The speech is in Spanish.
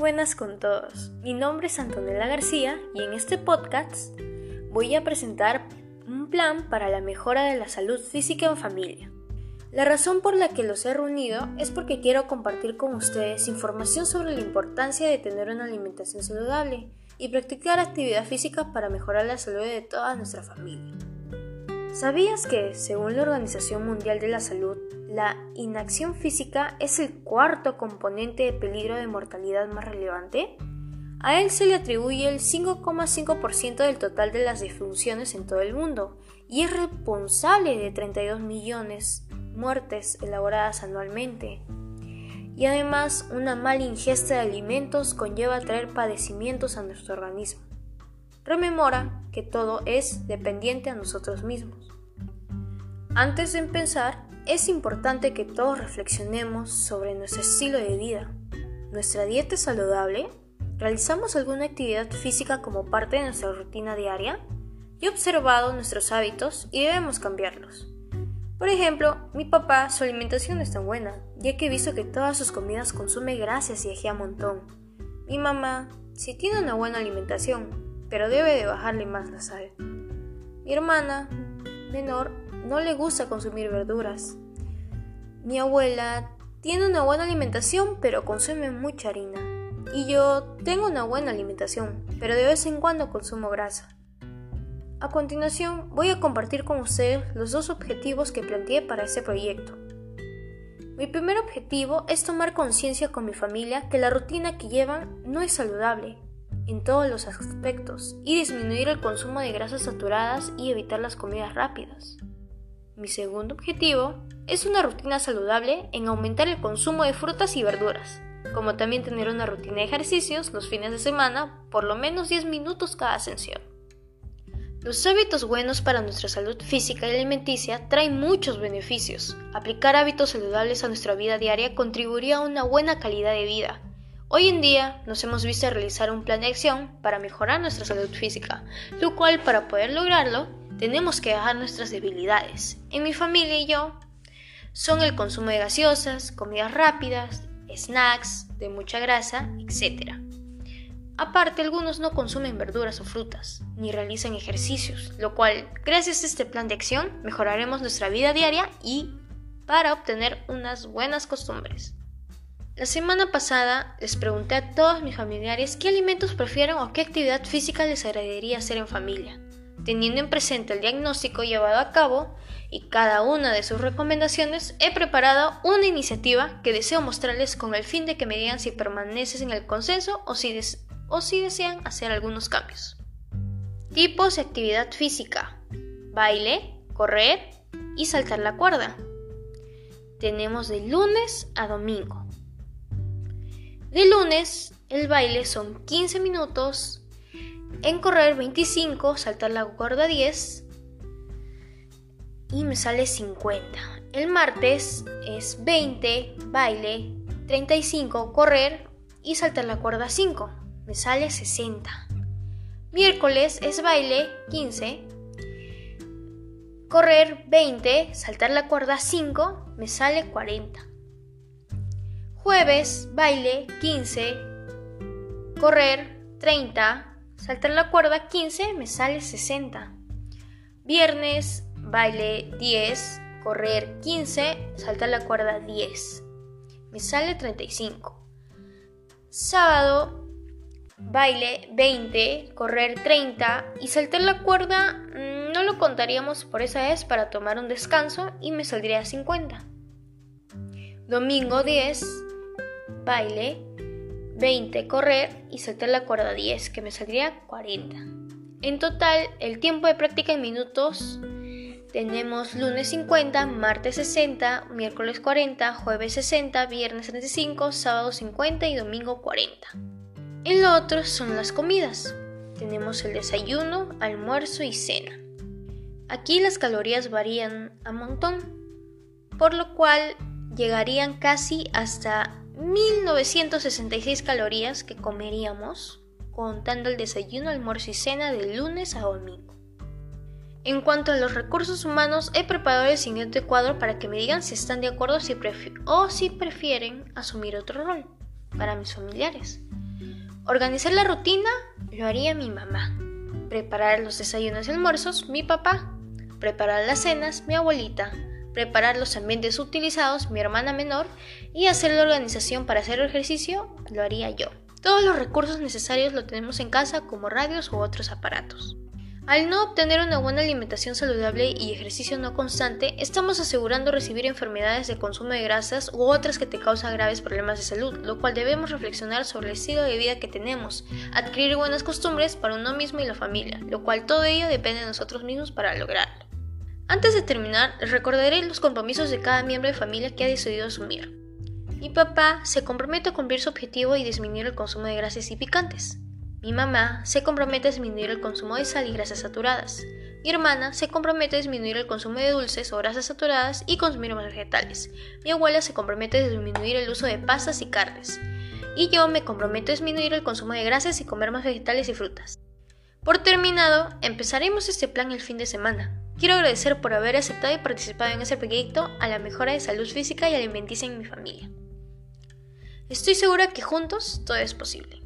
buenas con todos. Mi nombre es Antonella García y en este podcast voy a presentar un plan para la mejora de la salud física en familia. La razón por la que los he reunido es porque quiero compartir con ustedes información sobre la importancia de tener una alimentación saludable y practicar actividad física para mejorar la salud de toda nuestra familia. ¿Sabías que, según la Organización Mundial de la Salud, la inacción física es el cuarto componente de peligro de mortalidad más relevante? A él se le atribuye el 5,5% del total de las defunciones en todo el mundo y es responsable de 32 millones muertes elaboradas anualmente. Y además, una mala ingesta de alimentos conlleva traer padecimientos a nuestro organismo. Rememora que todo es dependiente a nosotros mismos. Antes de empezar, es importante que todos reflexionemos sobre nuestro estilo de vida. ¿Nuestra dieta es saludable? ¿Realizamos alguna actividad física como parte de nuestra rutina diaria? He observado nuestros hábitos y debemos cambiarlos. Por ejemplo, mi papá, su alimentación no es tan buena, ya que he visto que todas sus comidas consume grasas y ají a montón. Mi mamá sí tiene una buena alimentación, pero debe de bajarle más la sal. Mi hermana menor no le gusta consumir verduras. Mi abuela tiene una buena alimentación, pero consume mucha harina. Y yo tengo una buena alimentación, pero de vez en cuando consumo grasa. A continuación, voy a compartir con ustedes los dos objetivos que planteé para este proyecto. Mi primer objetivo es tomar conciencia con mi familia que la rutina que llevan no es saludable en todos los aspectos y disminuir el consumo de grasas saturadas y evitar las comidas rápidas. Mi segundo objetivo es una rutina saludable en aumentar el consumo de frutas y verduras, como también tener una rutina de ejercicios los fines de semana, por lo menos 10 minutos cada sesión. Los hábitos buenos para nuestra salud física y alimenticia traen muchos beneficios. Aplicar hábitos saludables a nuestra vida diaria contribuiría a una buena calidad de vida, Hoy en día nos hemos visto realizar un plan de acción para mejorar nuestra salud física, lo cual para poder lograrlo tenemos que dejar nuestras debilidades. En mi familia y yo son el consumo de gaseosas, comidas rápidas, snacks de mucha grasa, etc. Aparte, algunos no consumen verduras o frutas, ni realizan ejercicios, lo cual, gracias a este plan de acción, mejoraremos nuestra vida diaria y para obtener unas buenas costumbres. La semana pasada les pregunté a todos mis familiares qué alimentos prefieren o qué actividad física les agradaría hacer en familia. Teniendo en presente el diagnóstico llevado a cabo y cada una de sus recomendaciones, he preparado una iniciativa que deseo mostrarles con el fin de que me digan si permaneces en el consenso o si, o si desean hacer algunos cambios. Tipos de actividad física. Baile, correr y saltar la cuerda. Tenemos de lunes a domingo. De lunes, el baile son 15 minutos, en correr 25, saltar la cuerda 10 y me sale 50. El martes es 20, baile, 35, correr y saltar la cuerda 5, me sale 60. Miércoles es baile 15, correr 20, saltar la cuerda 5, me sale 40. Jueves, baile 15, correr 30, saltar la cuerda 15, me sale 60. Viernes, baile 10, correr 15, saltar la cuerda 10, me sale 35. Sábado, baile 20, correr 30 y saltar la cuerda mm, no lo contaríamos por esa vez para tomar un descanso y me saldría 50. Domingo 10, baile, 20 correr y saltar la cuerda 10, que me saldría 40. En total, el tiempo de práctica en minutos tenemos lunes 50, martes 60, miércoles 40, jueves 60, viernes 35, sábado 50 y domingo 40. En lo otro son las comidas. Tenemos el desayuno, almuerzo y cena. Aquí las calorías varían a montón, por lo cual llegarían casi hasta 1966 calorías que comeríamos contando el desayuno, almuerzo y cena de lunes a domingo. En cuanto a los recursos humanos, he preparado el siguiente cuadro para que me digan si están de acuerdo o si prefieren asumir otro rol para mis familiares. Organizar la rutina lo haría mi mamá. Preparar los desayunos y almuerzos, mi papá. Preparar las cenas, mi abuelita. Preparar los ambientes utilizados, mi hermana menor. Y hacer la organización para hacer ejercicio, lo haría yo. Todos los recursos necesarios lo tenemos en casa como radios u otros aparatos. Al no obtener una buena alimentación saludable y ejercicio no constante, estamos asegurando recibir enfermedades de consumo de grasas u otras que te causan graves problemas de salud, lo cual debemos reflexionar sobre el estilo de vida que tenemos, adquirir buenas costumbres para uno mismo y la familia, lo cual todo ello depende de nosotros mismos para lograrlo. Antes de terminar, recordaré los compromisos de cada miembro de familia que ha decidido asumir. Mi papá se compromete a cumplir su objetivo y disminuir el consumo de grasas y picantes. Mi mamá se compromete a disminuir el consumo de sal y grasas saturadas. Mi hermana se compromete a disminuir el consumo de dulces o grasas saturadas y consumir más vegetales. Mi abuela se compromete a disminuir el uso de pastas y carnes. Y yo me comprometo a disminuir el consumo de grasas y comer más vegetales y frutas. Por terminado, empezaremos este plan el fin de semana. Quiero agradecer por haber aceptado y participado en este proyecto a la mejora de salud física y alimenticia en mi familia. Estoy segura que juntos todo es posible.